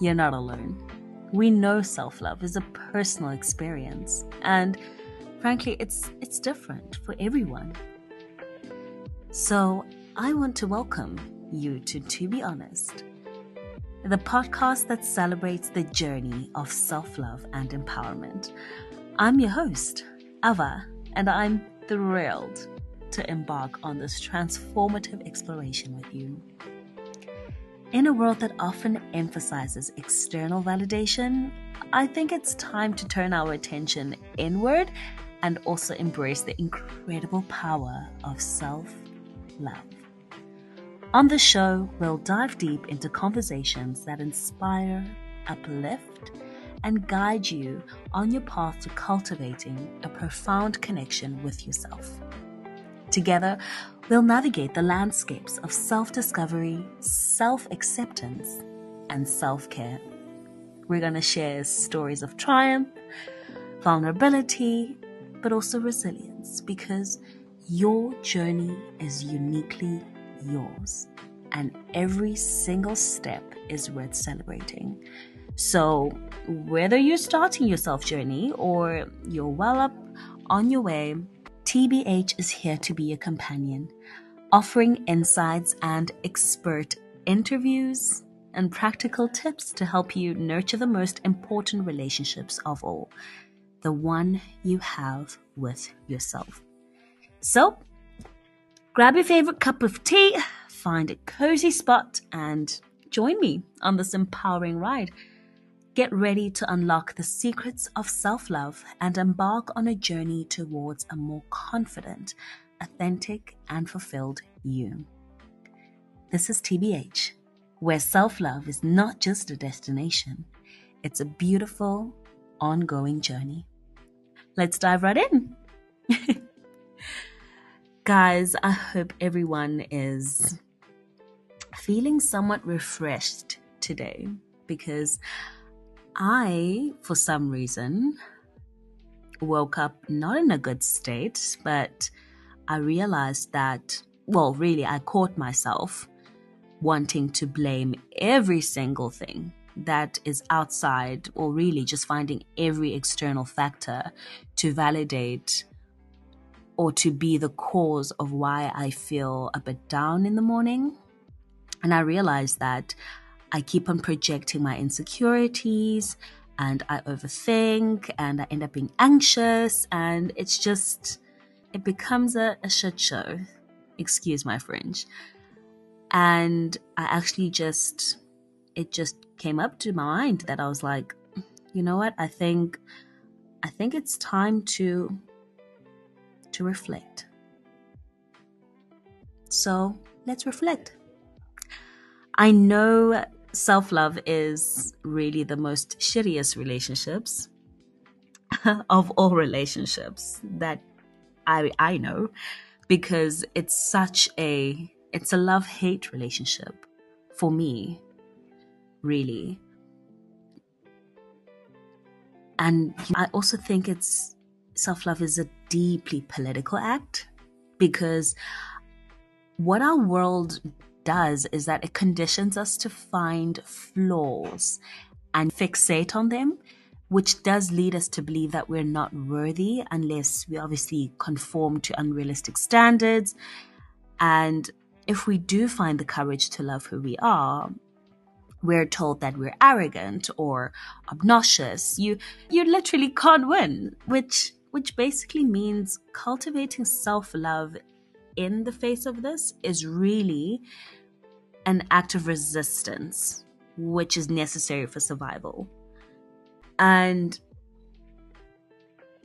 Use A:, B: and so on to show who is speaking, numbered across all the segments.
A: you're not alone. We know self love is a personal experience, and frankly, it's, it's different for everyone. So, I want to welcome you to To Be Honest, the podcast that celebrates the journey of self love and empowerment. I'm your host, Ava, and I'm thrilled to embark on this transformative exploration with you. In a world that often emphasizes external validation, I think it's time to turn our attention inward and also embrace the incredible power of self love. On the show, we'll dive deep into conversations that inspire, uplift, and guide you on your path to cultivating a profound connection with yourself. Together, we'll navigate the landscapes of self discovery, self acceptance, and self care. We're going to share stories of triumph, vulnerability, but also resilience because your journey is uniquely yours, and every single step is worth celebrating. So, whether you're starting your self journey or you're well up on your way, TBH is here to be a companion, offering insights and expert interviews and practical tips to help you nurture the most important relationships of all the one you have with yourself. So, grab your favorite cup of tea, find a cozy spot, and join me on this empowering ride. Get ready to unlock the secrets of self love and embark on a journey towards a more confident, authentic, and fulfilled you. This is TBH, where self love is not just a destination, it's a beautiful, ongoing journey. Let's dive right in. Guys, I hope everyone is feeling somewhat refreshed today because I, for some reason, woke up not in a good state, but I realized that, well, really, I caught myself wanting to blame every single thing that is outside, or really just finding every external factor to validate or to be the cause of why I feel a bit down in the morning. And I realized that I keep on projecting my insecurities and I overthink and I end up being anxious and it's just, it becomes a, a shit show. Excuse my French. And I actually just, it just came up to my mind that I was like, you know what? I think, I think it's time to, to reflect. So let's reflect. I know self love is really the most shittiest relationships of all relationships that I I know because it's such a it's a love hate relationship for me really. And I also think it's self love is a deeply political act because what our world does is that it conditions us to find flaws and fixate on them, which does lead us to believe that we're not worthy unless we obviously conform to unrealistic standards. And if we do find the courage to love who we are, we're told that we're arrogant or obnoxious. You you literally can't win, which which basically means cultivating self-love in the face of this is really an act of resistance, which is necessary for survival. And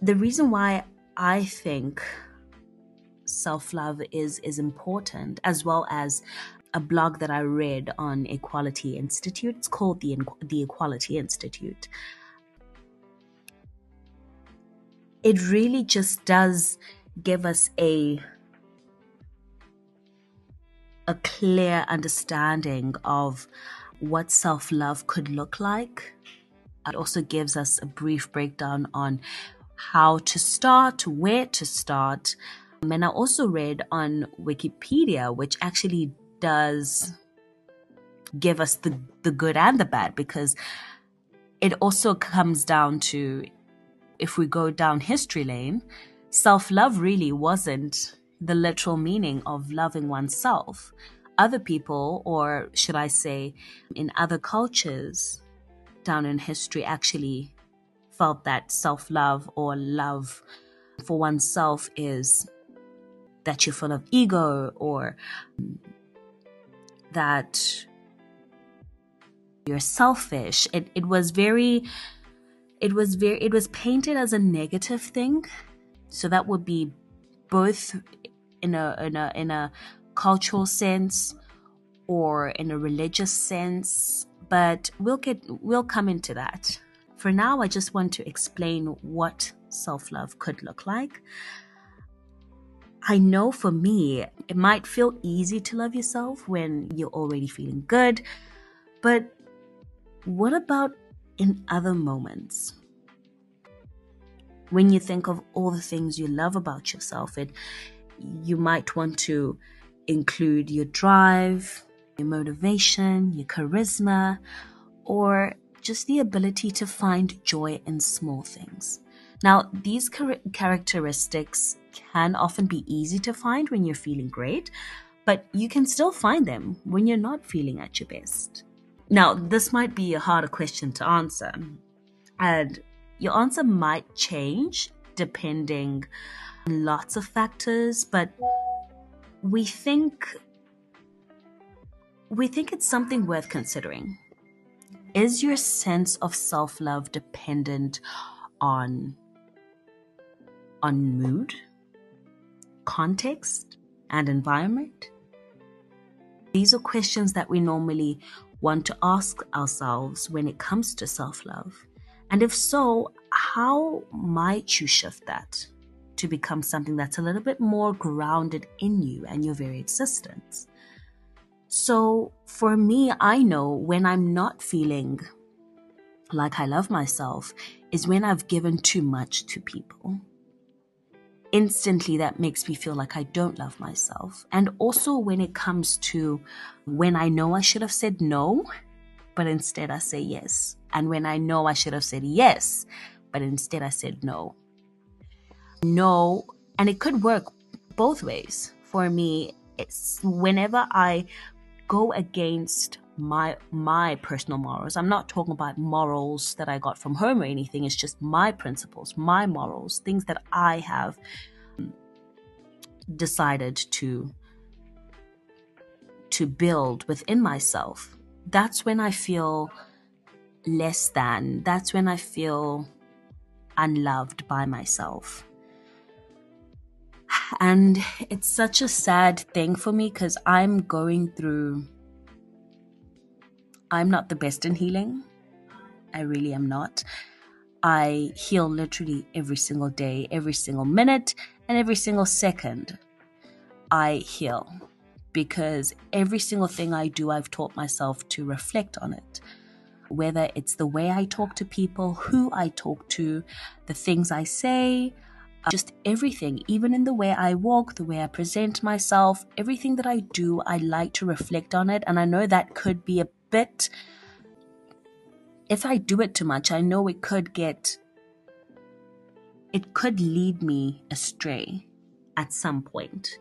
A: the reason why I think self love is, is important, as well as a blog that I read on Equality Institute. It's called the, the Equality Institute. It really just does give us a a clear understanding of what self love could look like. It also gives us a brief breakdown on how to start, where to start. And I also read on Wikipedia, which actually does give us the, the good and the bad because it also comes down to if we go down history lane, self love really wasn't the literal meaning of loving oneself. Other people, or should I say, in other cultures down in history, actually felt that self love or love for oneself is that you're full of ego or that you're selfish. It, it was very, it was very, it was painted as a negative thing. So that would be both in a, in a, in a cultural sense or in a religious sense. But we'll get, we'll come into that. For now, I just want to explain what self love could look like. I know for me, it might feel easy to love yourself when you're already feeling good, but what about in other moments? When you think of all the things you love about yourself, it you might want to include your drive, your motivation, your charisma, or just the ability to find joy in small things. Now, these char- characteristics can often be easy to find when you're feeling great, but you can still find them when you're not feeling at your best. Now, this might be a harder question to answer, and your answer might change depending lots of factors, but we think we think it's something worth considering. Is your sense of self-love dependent on on mood, context, and environment? These are questions that we normally want to ask ourselves when it comes to self love. And if so, how might you shift that to become something that's a little bit more grounded in you and your very existence? So for me, I know when I'm not feeling like I love myself is when I've given too much to people instantly that makes me feel like I don't love myself. And also when it comes to when I know I should have said no, but instead I say yes. And when I know I should have said yes, but instead I said no. No, and it could work both ways. For me, it's whenever I go against my my personal morals. I'm not talking about morals that I got from home or anything. It's just my principles, my morals, things that I have um, decided to to build within myself. That's when I feel less than. That's when I feel unloved by myself. And it's such a sad thing for me because I'm going through I'm not the best in healing. I really am not. I heal literally every single day, every single minute, and every single second. I heal because every single thing I do, I've taught myself to reflect on it. Whether it's the way I talk to people, who I talk to, the things I say, just everything, even in the way I walk, the way I present myself, everything that I do, I like to reflect on it. And I know that could be a bit, if I do it too much, I know it could get, it could lead me astray at some point.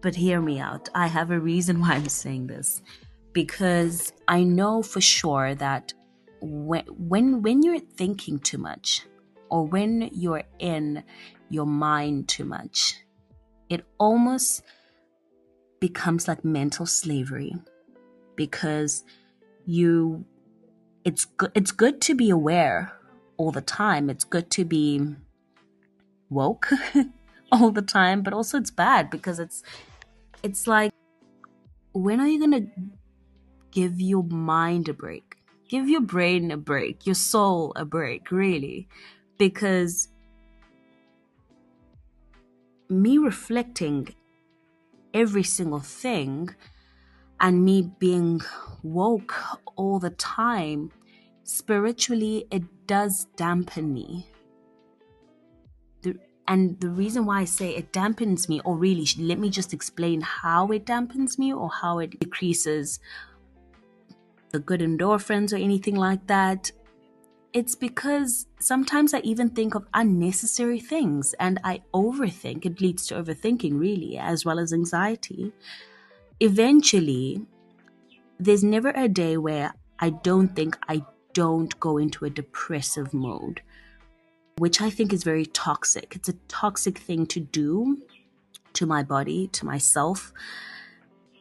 A: But hear me out. I have a reason why I'm saying this. Because I know for sure that when when when you're thinking too much or when you're in your mind too much, it almost becomes like mental slavery because you it's good it's good to be aware all the time. It's good to be woke all the time, but also it's bad because it's it's like when are you going to give your mind a break? Give your brain a break, your soul a break, really. Because me reflecting every single thing and me being woke all the time, spiritually, it does dampen me And the reason why I say it dampens me, or really, let me just explain how it dampens me or how it decreases the good endorphins or anything like that. It's because sometimes I even think of unnecessary things and I overthink. It leads to overthinking, really, as well as anxiety. Eventually, there's never a day where I don't think I don't go into a depressive mode which I think is very toxic. It's a toxic thing to do to my body, to myself,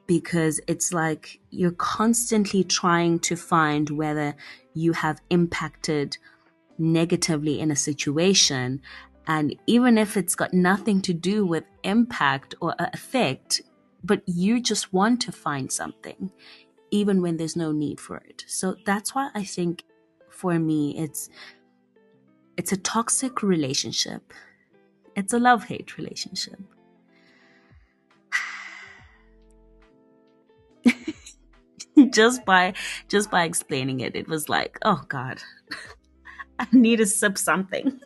A: because it's like you're constantly trying to find whether you have impacted negatively in a situation. And even if it's got nothing to do with impact or effect, but you just want to find something, even when there's no need for it. So that's why I think for me, it's it's a toxic relationship. It's a love hate relationship. just by just by explaining it, it was like, oh God, I need to sip something.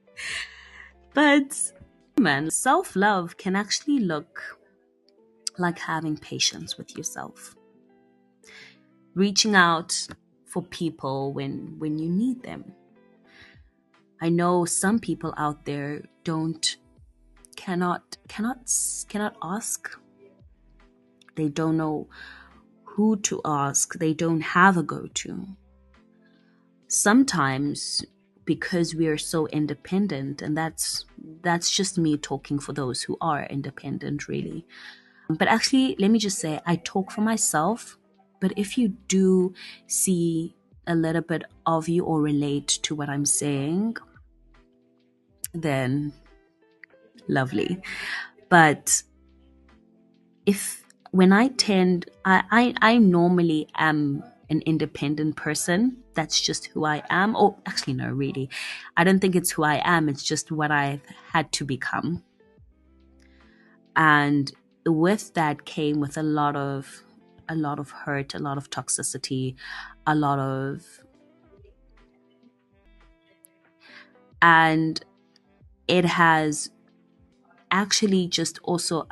A: but man, self-love can actually look like having patience with yourself. Reaching out for people when when you need them I know some people out there don't cannot cannot cannot ask. They don't know who to ask. They don't have a go-to. Sometimes because we are so independent and that's that's just me talking for those who are independent really. But actually, let me just say I talk for myself, but if you do see a little bit of you or relate to what I'm saying, then lovely. But if when I tend, I, I, I normally am an independent person. That's just who I am. Oh, actually, no, really. I don't think it's who I am. It's just what I've had to become. And with that came with a lot of a lot of hurt, a lot of toxicity, a lot of and it has actually just also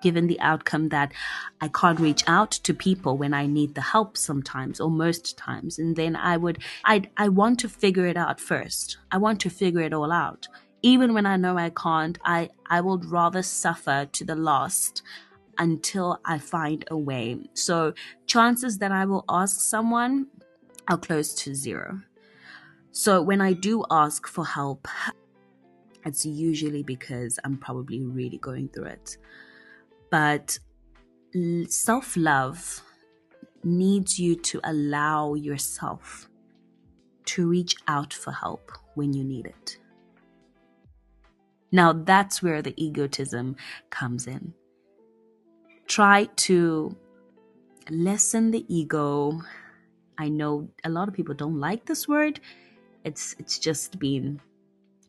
A: given the outcome that I can't reach out to people when I need the help sometimes or most times. And then I would, I, I want to figure it out first. I want to figure it all out. Even when I know I can't, I, I would rather suffer to the last until I find a way. So chances that I will ask someone are close to zero. So when I do ask for help, it's usually because I'm probably really going through it. But self love needs you to allow yourself to reach out for help when you need it. Now, that's where the egotism comes in. Try to lessen the ego. I know a lot of people don't like this word. It's it's just been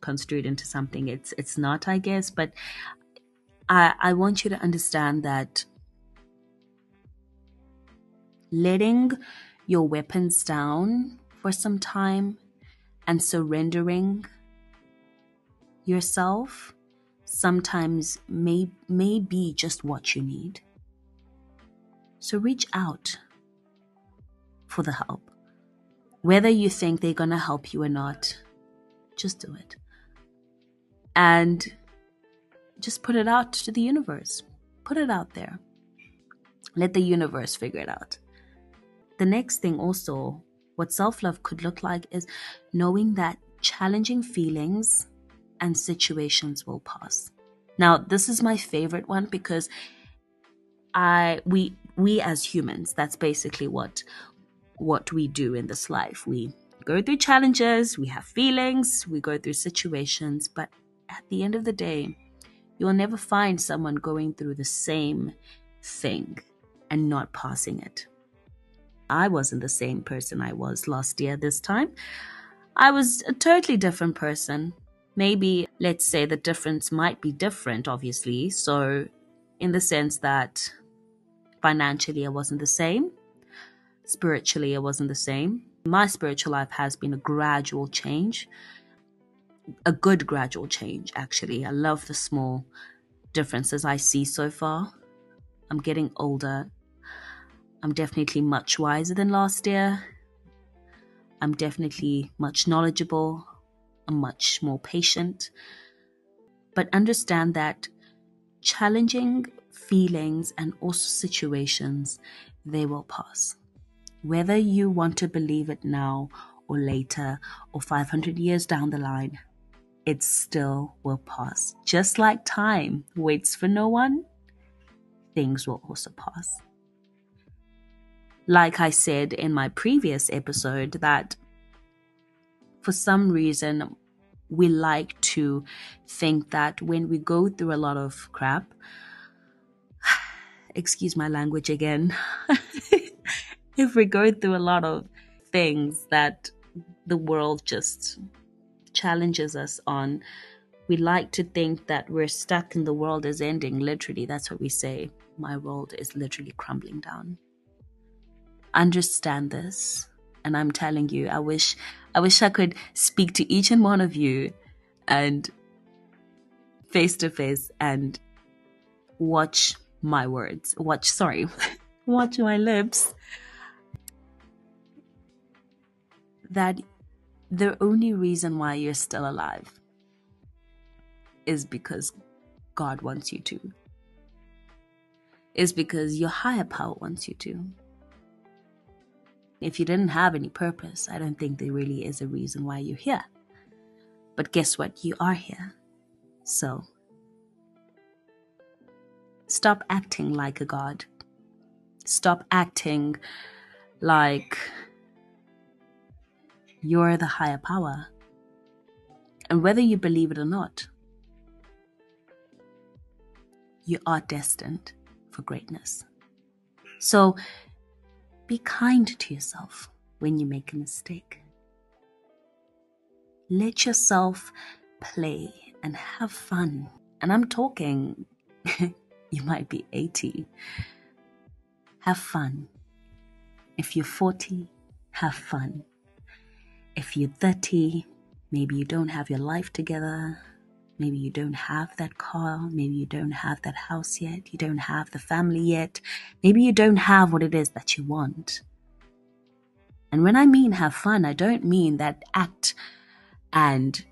A: construed into something it's it's not i guess but i i want you to understand that letting your weapons down for some time and surrendering yourself sometimes may may be just what you need. So reach out for the help. Whether you think they're going to help you or not just do it. And just put it out to the universe. Put it out there. Let the universe figure it out. The next thing, also, what self love could look like is knowing that challenging feelings and situations will pass. Now, this is my favorite one because I we we as humans, that's basically what what we do in this life. We go through challenges, we have feelings, we go through situations, but at the end of the day, you will never find someone going through the same thing and not passing it. I wasn't the same person I was last year this time. I was a totally different person. Maybe, let's say, the difference might be different, obviously. So, in the sense that financially, I wasn't the same, spiritually, I wasn't the same. My spiritual life has been a gradual change a good gradual change, actually. I love the small differences I see so far. I'm getting older. I'm definitely much wiser than last year. I'm definitely much knowledgeable. I'm much more patient. But understand that challenging feelings and also situations, they will pass. Whether you want to believe it now or later or 500 years down the line, it still will pass. Just like time waits for no one, things will also pass. Like I said in my previous episode, that for some reason we like to think that when we go through a lot of crap, excuse my language again, if we go through a lot of things that the world just challenges us on, we like to think that we're stuck and the world is ending. Literally, that's what we say. My world is literally crumbling down. Understand this. And I'm telling you, I wish I wish I could speak to each and one of you and face to face and watch my words. Watch sorry. watch my lips. That the only reason why you're still alive is because God wants you to. Is because your higher power wants you to. If you didn't have any purpose, I don't think there really is a reason why you're here. But guess what? You are here. So, stop acting like a god. Stop acting like you're the higher power. And whether you believe it or not, you are destined for greatness. So be kind to yourself when you make a mistake. Let yourself play and have fun. And I'm talking, you might be 80. Have fun. If you're 40, have fun. If you're 30, maybe you don't have your life together. Maybe you don't have that car. Maybe you don't have that house yet. You don't have the family yet. Maybe you don't have what it is that you want. And when I mean have fun, I don't mean that act and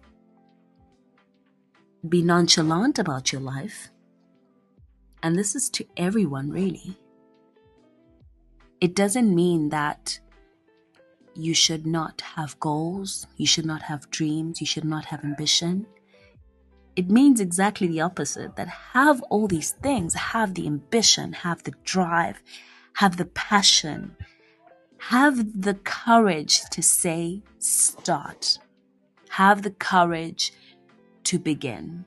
A: be nonchalant about your life. And this is to everyone, really. It doesn't mean that you should not have goals, you should not have dreams, you should not have ambition. It means exactly the opposite that have all these things, have the ambition, have the drive, have the passion, have the courage to say, start, have the courage to begin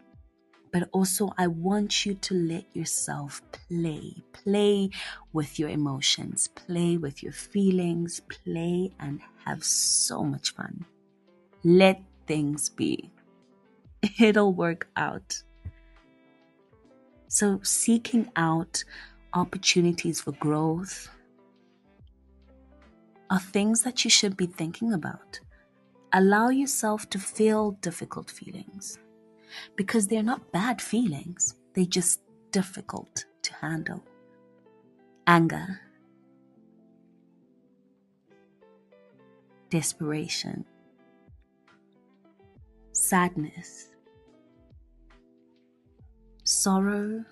A: but also I want you to let yourself play. Play with your emotions, play with your feelings, play and have so much fun. Let things be. It'll work out. So, seeking out opportunities for growth are things that you should be thinking about. Allow yourself to feel difficult feelings because they're not bad feelings, they're just difficult to handle. Anger, desperation, sadness, sorrow,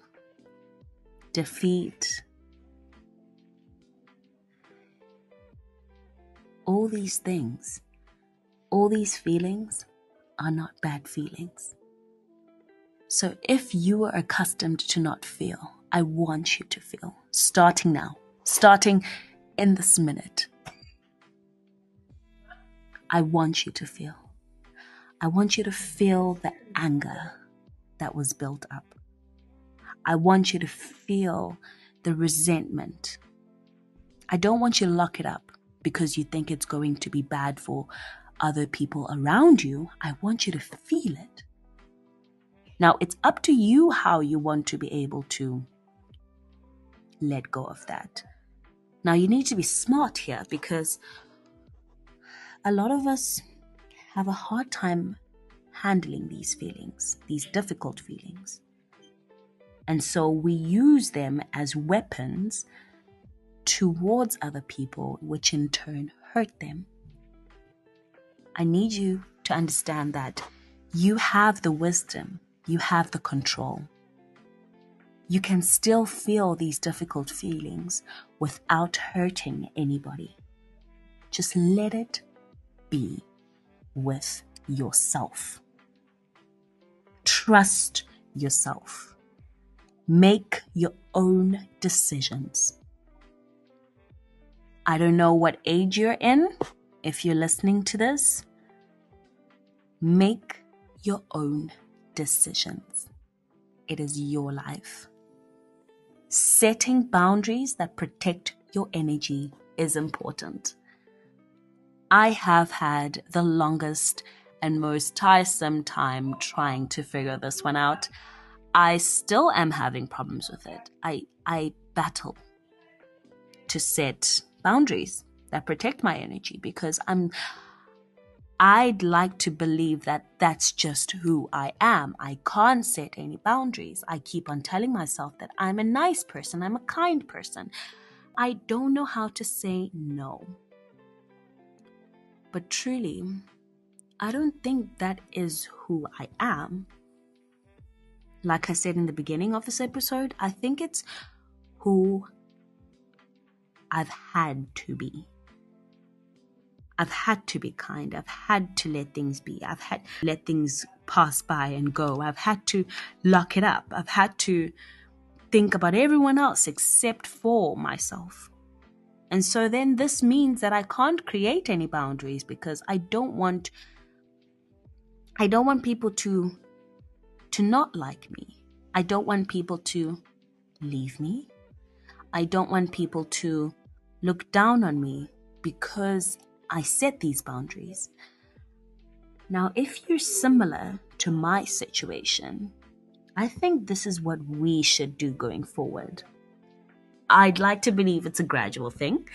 A: defeat. All these things, all these feelings are not bad feelings. So if you are accustomed to not feel, I want you to feel, starting now, starting in this minute. I want you to feel. I want you to feel the anger that was built up. I want you to feel the resentment. I don't want you to lock it up because you think it's going to be bad for other people around you. I want you to feel it. Now, it's up to you how you want to be able to let go of that. Now, you need to be smart here because a lot of us have a hard time handling these feelings, these difficult feelings. And so we use them as weapons towards other people, which in turn hurt them. I need you to understand that you have the wisdom, you have the control. You can still feel these difficult feelings without hurting anybody. Just let it be with yourself. Trust yourself. Make your own decisions. I don't know what age you're in if you're listening to this. Make your own decisions. It is your life. Setting boundaries that protect your energy is important. I have had the longest and most tiresome time trying to figure this one out. I still am having problems with it. I I battle to set boundaries that protect my energy because I'm I'd like to believe that that's just who I am. I can't set any boundaries. I keep on telling myself that I'm a nice person, I'm a kind person. I don't know how to say no. But truly, I don't think that is who I am. Like I said in the beginning of this episode, I think it's who I've had to be. I've had to be kind. I've had to let things be. I've had let things pass by and go. I've had to lock it up. I've had to think about everyone else except for myself. And so then this means that I can't create any boundaries because I don't want I don't want people to to not like me. I don't want people to leave me. I don't want people to look down on me because I set these boundaries. Now, if you're similar to my situation, I think this is what we should do going forward. I'd like to believe it's a gradual thing,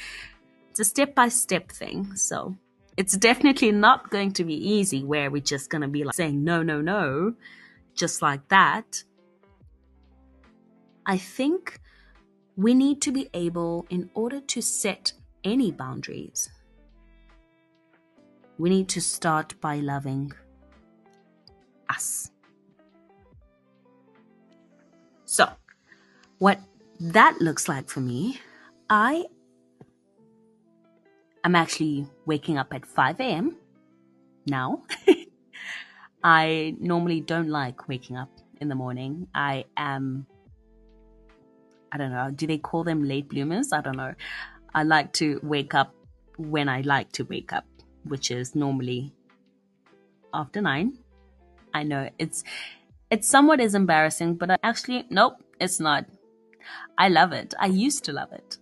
A: it's a step by step thing. So it's definitely not going to be easy where we're just going to be like saying no, no, no, just like that. I think we need to be able, in order to set any boundaries, we need to start by loving us. So, what that looks like for me, I am actually waking up at 5 a.m. now. I normally don't like waking up in the morning. I am, I don't know, do they call them late bloomers? I don't know. I like to wake up when I like to wake up which is normally after nine. I know it's it's somewhat is embarrassing, but I actually nope, it's not. I love it. I used to love it.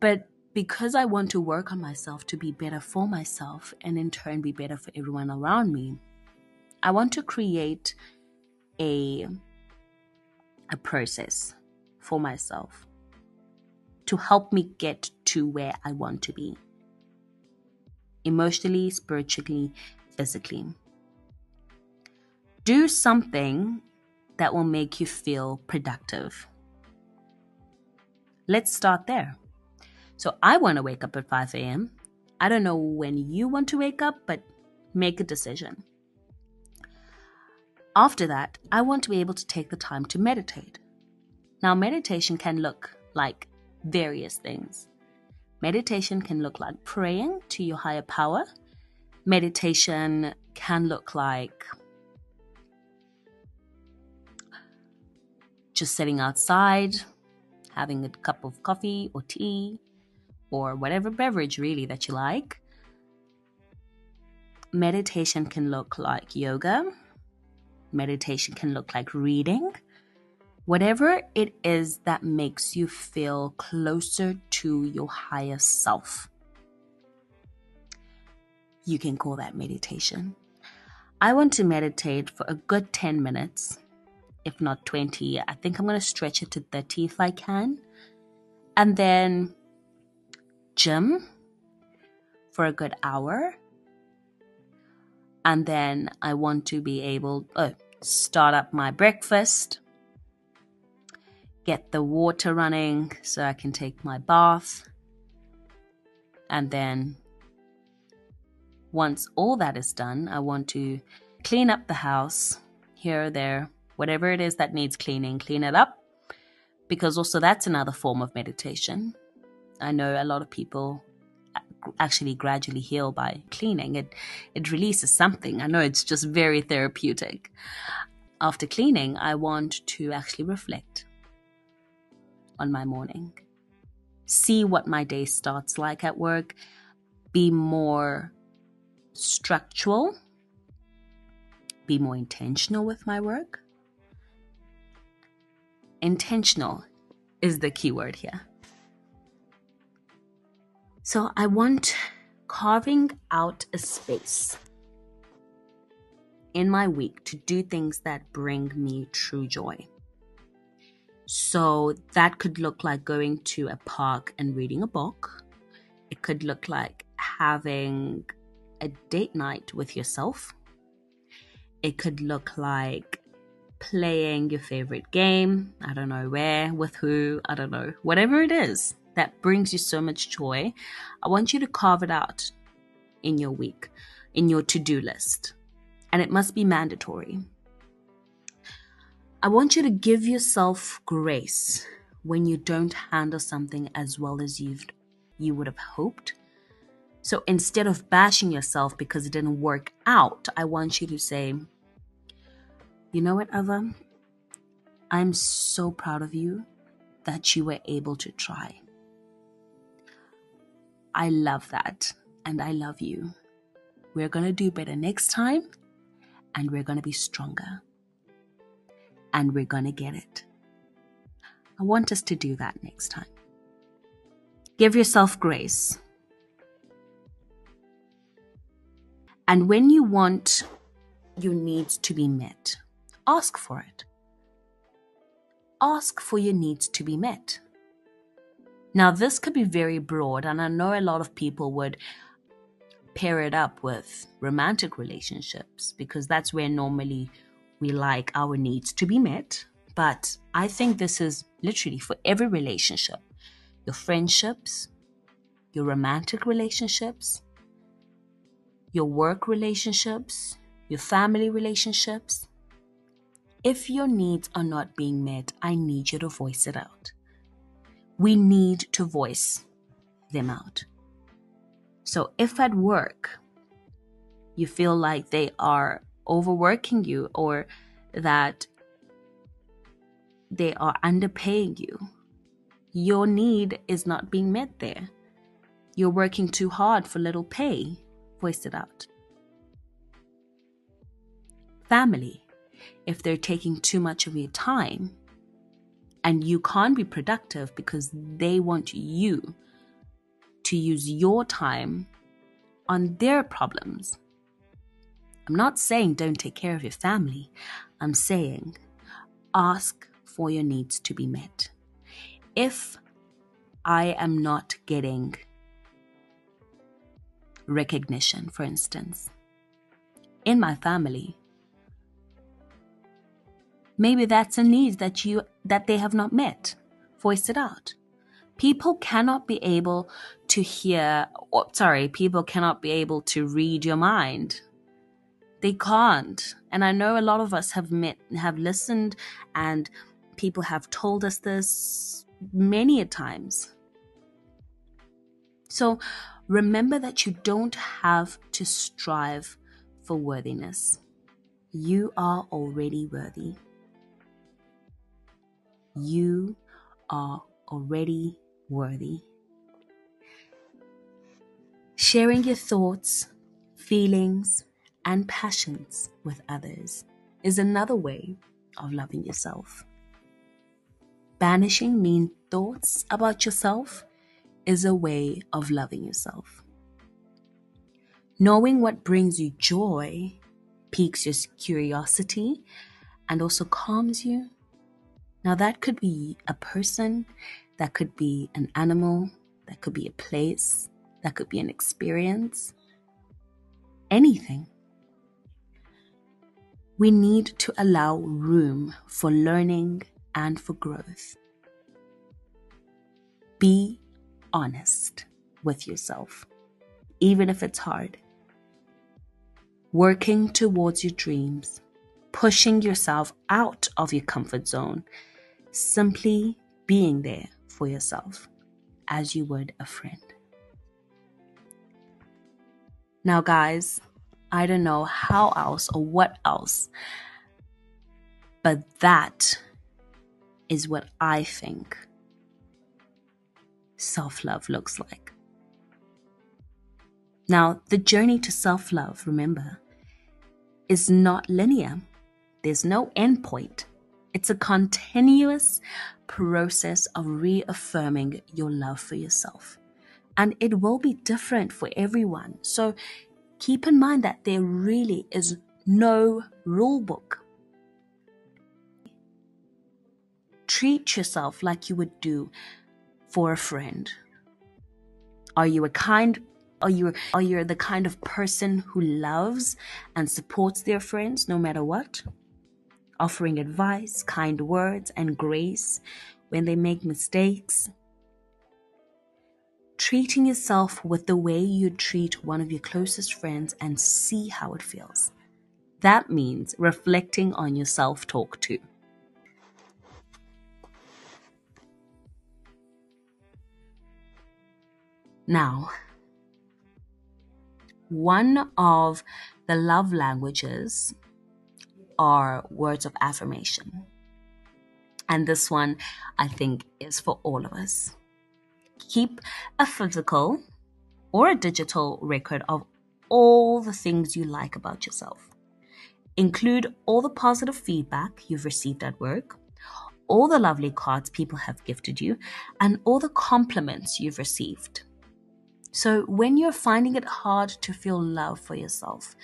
A: But because I want to work on myself to be better for myself and in turn be better for everyone around me, I want to create a a process for myself to help me get to where I want to be emotionally, spiritually, physically. Do something that will make you feel productive. Let's start there. So, I want to wake up at 5 a.m. I don't know when you want to wake up, but make a decision. After that, I want to be able to take the time to meditate. Now, meditation can look like various things. Meditation can look like praying to your higher power. Meditation can look like just sitting outside, having a cup of coffee or tea or whatever beverage really that you like. Meditation can look like yoga. Meditation can look like reading. Whatever it is that makes you feel closer to your higher self. You can call that meditation. I want to meditate for a good 10 minutes, if not 20. I think I'm going to stretch it to 30 if I can. And then gym for a good hour. And then I want to be able oh, start up my breakfast, get the water running so I can take my bath. And then once all that is done, I want to clean up the house here or there, whatever it is that needs cleaning, clean it up. Because also that's another form of meditation. I know a lot of people actually gradually heal by cleaning. It it releases something. I know it's just very therapeutic. After cleaning, I want to actually reflect on my morning. See what my day starts like at work. Be more structural. Be more intentional with my work. Intentional is the key word here. So I want carving out a space in my week to do things that bring me true joy. So that could look like going to a park and reading a book. It could look like having a date night with yourself. It could look like playing your favorite game. I don't know where, with who, I don't know. Whatever it is, that brings you so much joy, I want you to carve it out in your week, in your to do list. And it must be mandatory. I want you to give yourself grace when you don't handle something as well as you've you would have hoped. So instead of bashing yourself because it didn't work out, I want you to say, you know what, Ava? I'm so proud of you that you were able to try. I love that. And I love you. We're going to do better next time. And we're going to be stronger. And we're going to get it. I want us to do that next time. Give yourself grace. And when you want your needs to be met, ask for it. Ask for your needs to be met. Now, this could be very broad, and I know a lot of people would pair it up with romantic relationships because that's where normally we like our needs to be met. But I think this is literally for every relationship your friendships, your romantic relationships, your work relationships, your family relationships. If your needs are not being met, I need you to voice it out we need to voice them out. So if at work you feel like they are overworking you or that they are underpaying you, your need is not being met there. You're working too hard for little pay. Voice it out. Family, if they're taking too much of your time, and you can't be productive because they want you to use your time on their problems. I'm not saying don't take care of your family. I'm saying ask for your needs to be met. If I am not getting recognition, for instance, in my family, Maybe that's a need that you that they have not met. Voice it out. People cannot be able to hear or, sorry, people cannot be able to read your mind. They can't. And I know a lot of us have met have listened and people have told us this many a times. So remember that you don't have to strive for worthiness. You are already worthy. You are already worthy. Sharing your thoughts, feelings, and passions with others is another way of loving yourself. Banishing mean thoughts about yourself is a way of loving yourself. Knowing what brings you joy piques your curiosity and also calms you now, that could be a person, that could be an animal, that could be a place, that could be an experience, anything. We need to allow room for learning and for growth. Be honest with yourself, even if it's hard. Working towards your dreams, pushing yourself out of your comfort zone, simply being there for yourself as you would a friend. Now, guys, I don't know how else or what else, but that is what I think self love looks like. Now, the journey to self love, remember, is not linear. There's no endpoint. It's a continuous process of reaffirming your love for yourself. And it will be different for everyone. So keep in mind that there really is no rule book. Treat yourself like you would do for a friend. Are you a kind are you are you the kind of person who loves and supports their friends no matter what? Offering advice, kind words and grace when they make mistakes, treating yourself with the way you treat one of your closest friends and see how it feels. That means reflecting on your self talk too. Now, one of the love languages are words of affirmation. And this one, I think, is for all of us keep a physical or a digital record of all the things you like about yourself. Include all the positive feedback you've received at work, all the lovely cards people have gifted you, and all the compliments you've received. So, when you're finding it hard to feel love for yourself,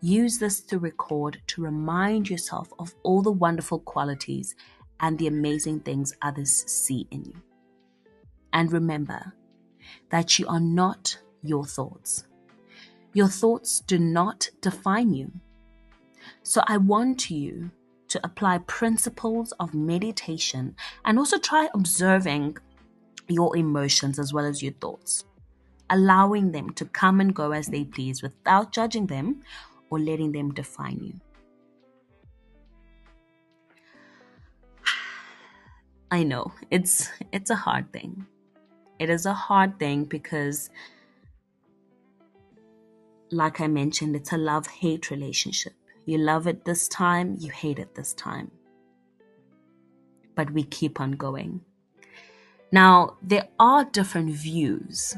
A: use this to record to remind yourself of all the wonderful qualities and the amazing things others see in you. And remember that you are not your thoughts. Your thoughts do not define you. So I want you to apply principles of meditation and also try observing your emotions as well as your thoughts, allowing them to come and go as they please without judging them or letting them define you. I know it's it's a hard thing. It is a hard thing because, like I mentioned, it's a love hate relationship. You love it this time, you hate it this time. But we keep on going. Now, there are different views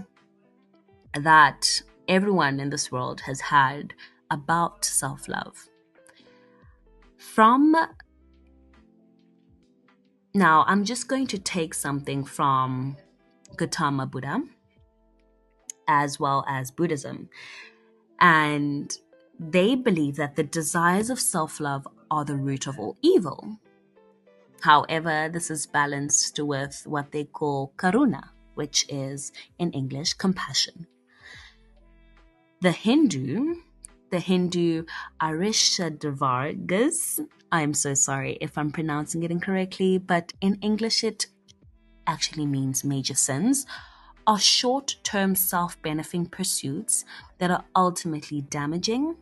A: that everyone in this world has had about self love. From now, I'm just going to take something from Gautama Buddha, as well as Buddhism. And they believe that the desires of self love are the root of all evil. However, this is balanced with what they call karuna, which is in English compassion. The Hindu, the Hindu Arishadvargas, I'm so sorry if I'm pronouncing it incorrectly, but in English it actually means major sins, are short term self benefiting pursuits that are ultimately damaging.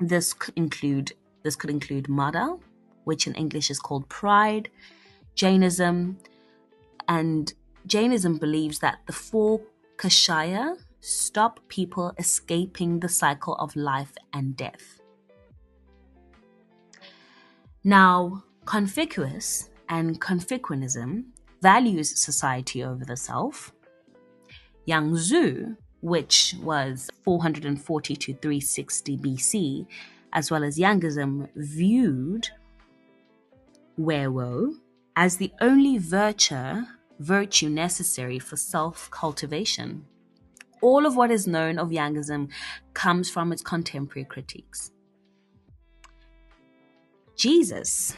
A: This could include this could include mada, which in English is called pride, Jainism, and Jainism believes that the four kashaya stop people escaping the cycle of life and death. Now, Confucius and Confucianism values society over the self. Yang Zhu, which was 440 to 360 BC, as well as Yangism, viewed Weiwo as the only virtue, virtue necessary for self cultivation. All of what is known of Yangism comes from its contemporary critiques. Jesus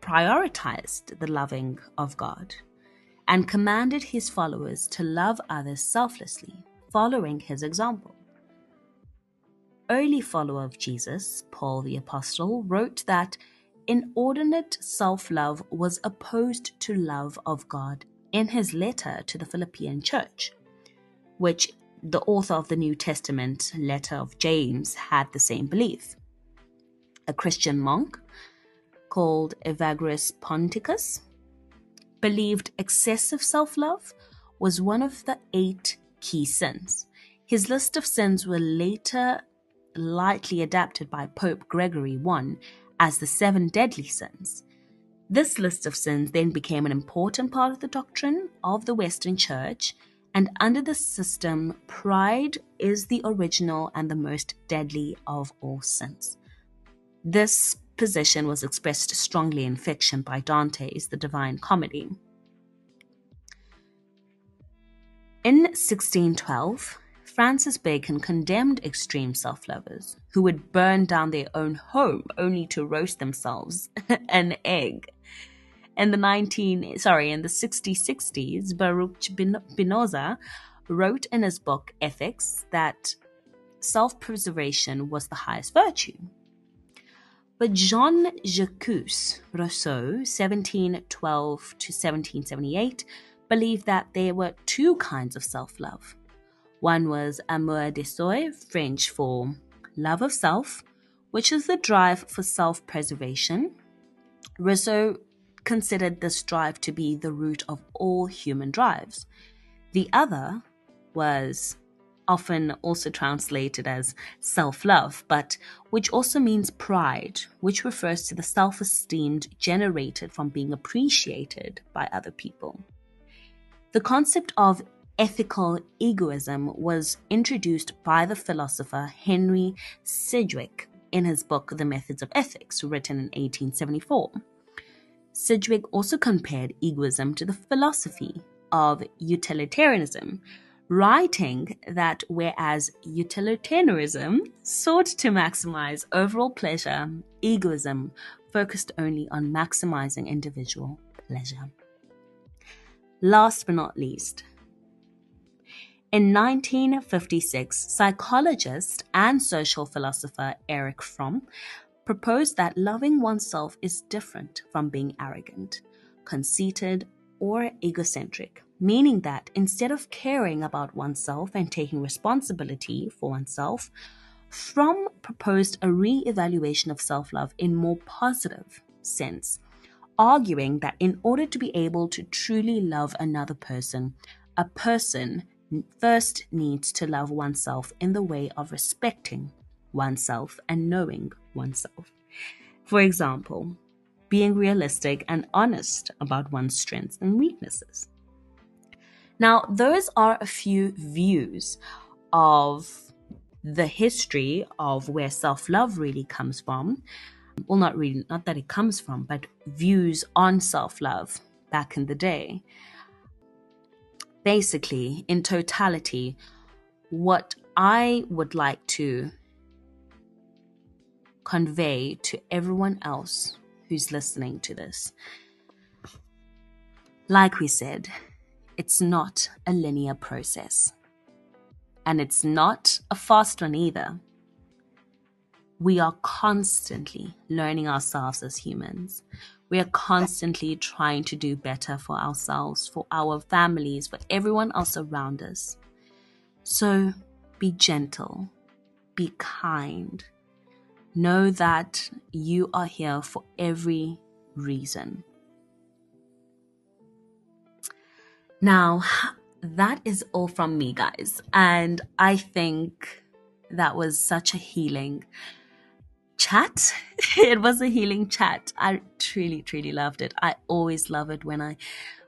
A: prioritized the loving of God and commanded his followers to love others selflessly, following his example. early follower of Jesus, Paul the Apostle, wrote that inordinate self love was opposed to love of God in his letter to the Philippian church, which the author of the New Testament letter of James had the same belief. A Christian monk called Evagrius Ponticus believed excessive self love was one of the eight key sins. His list of sins were later lightly adapted by Pope Gregory I as the seven deadly sins. This list of sins then became an important part of the doctrine of the Western Church, and under the system, pride is the original and the most deadly of all sins. This position was expressed strongly in fiction by Dante's The Divine Comedy. In 1612, Francis Bacon condemned extreme self lovers who would burn down their own home only to roast themselves an egg. In the 19 sorry, in the 6060s, Baruch Spinoza wrote in his book Ethics that self-preservation was the highest virtue. But Jean Jacques Rousseau, 1712 to 1778, believed that there were two kinds of self love. One was amour de soi, French for love of self, which is the drive for self preservation. Rousseau considered this drive to be the root of all human drives. The other was often also translated as self love, but which also means pride, which refers to the self esteem generated from being appreciated by other people. The concept of ethical egoism was introduced by the philosopher Henry Sidgwick in his book The Methods of Ethics, written in 1874. Sidgwick also compared egoism to the philosophy of utilitarianism, writing that whereas utilitarianism sought to maximize overall pleasure, egoism focused only on maximizing individual pleasure. Last but not least, in 1956, psychologist and social philosopher Eric Fromm proposed that loving oneself is different from being arrogant, conceited, or egocentric meaning that instead of caring about oneself and taking responsibility for oneself, Fromm proposed a re-evaluation of self-love in more positive sense, arguing that in order to be able to truly love another person, a person first needs to love oneself in the way of respecting oneself and knowing oneself. For example, being realistic and honest about one's strengths and weaknesses. Now, those are a few views of the history of where self love really comes from. Well, not really, not that it comes from, but views on self love back in the day. Basically, in totality, what I would like to convey to everyone else who's listening to this. Like we said, it's not a linear process. And it's not a fast one either. We are constantly learning ourselves as humans. We are constantly trying to do better for ourselves, for our families, for everyone else around us. So be gentle, be kind. Know that you are here for every reason. Now, that is all from me, guys. And I think that was such a healing chat. it was a healing chat. I truly, truly loved it. I always love it when I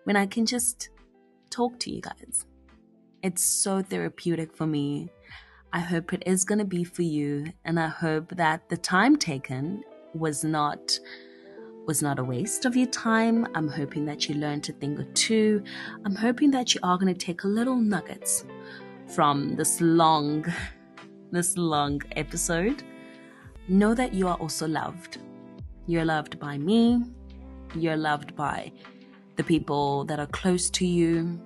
A: when I can just talk to you guys. It's so therapeutic for me. I hope it is going to be for you and I hope that the time taken was not was not a waste of your time. I'm hoping that you learned a thing or two. I'm hoping that you are going to take a little nuggets from this long, this long episode. Know that you are also loved. You're loved by me. You're loved by the people that are close to you.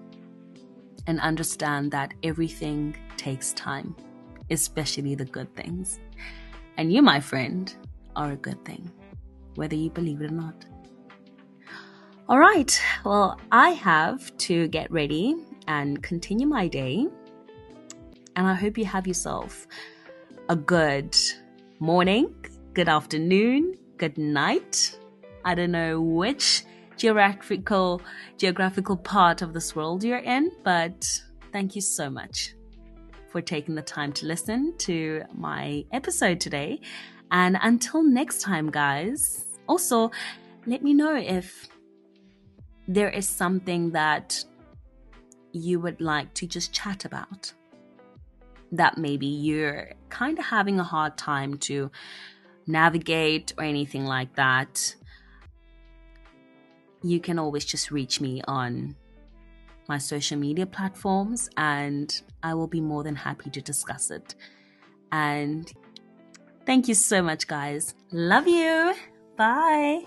A: And understand that everything takes time. especially the good things. And you, my friend, are a good thing, whether you believe it or not. All right, well, I have to get ready and continue my day. And I hope you have yourself a good morning, good afternoon, good night. I don't know which geographical geographical part of this world you're in, but thank you so much for taking the time to listen to my episode today. And until next time, guys, also let me know if there is something that you would like to just chat about that maybe you're kind of having a hard time to navigate or anything like that, you can always just reach me on my social media platforms and I will be more than happy to discuss it. And thank you so much, guys. Love you. Bye.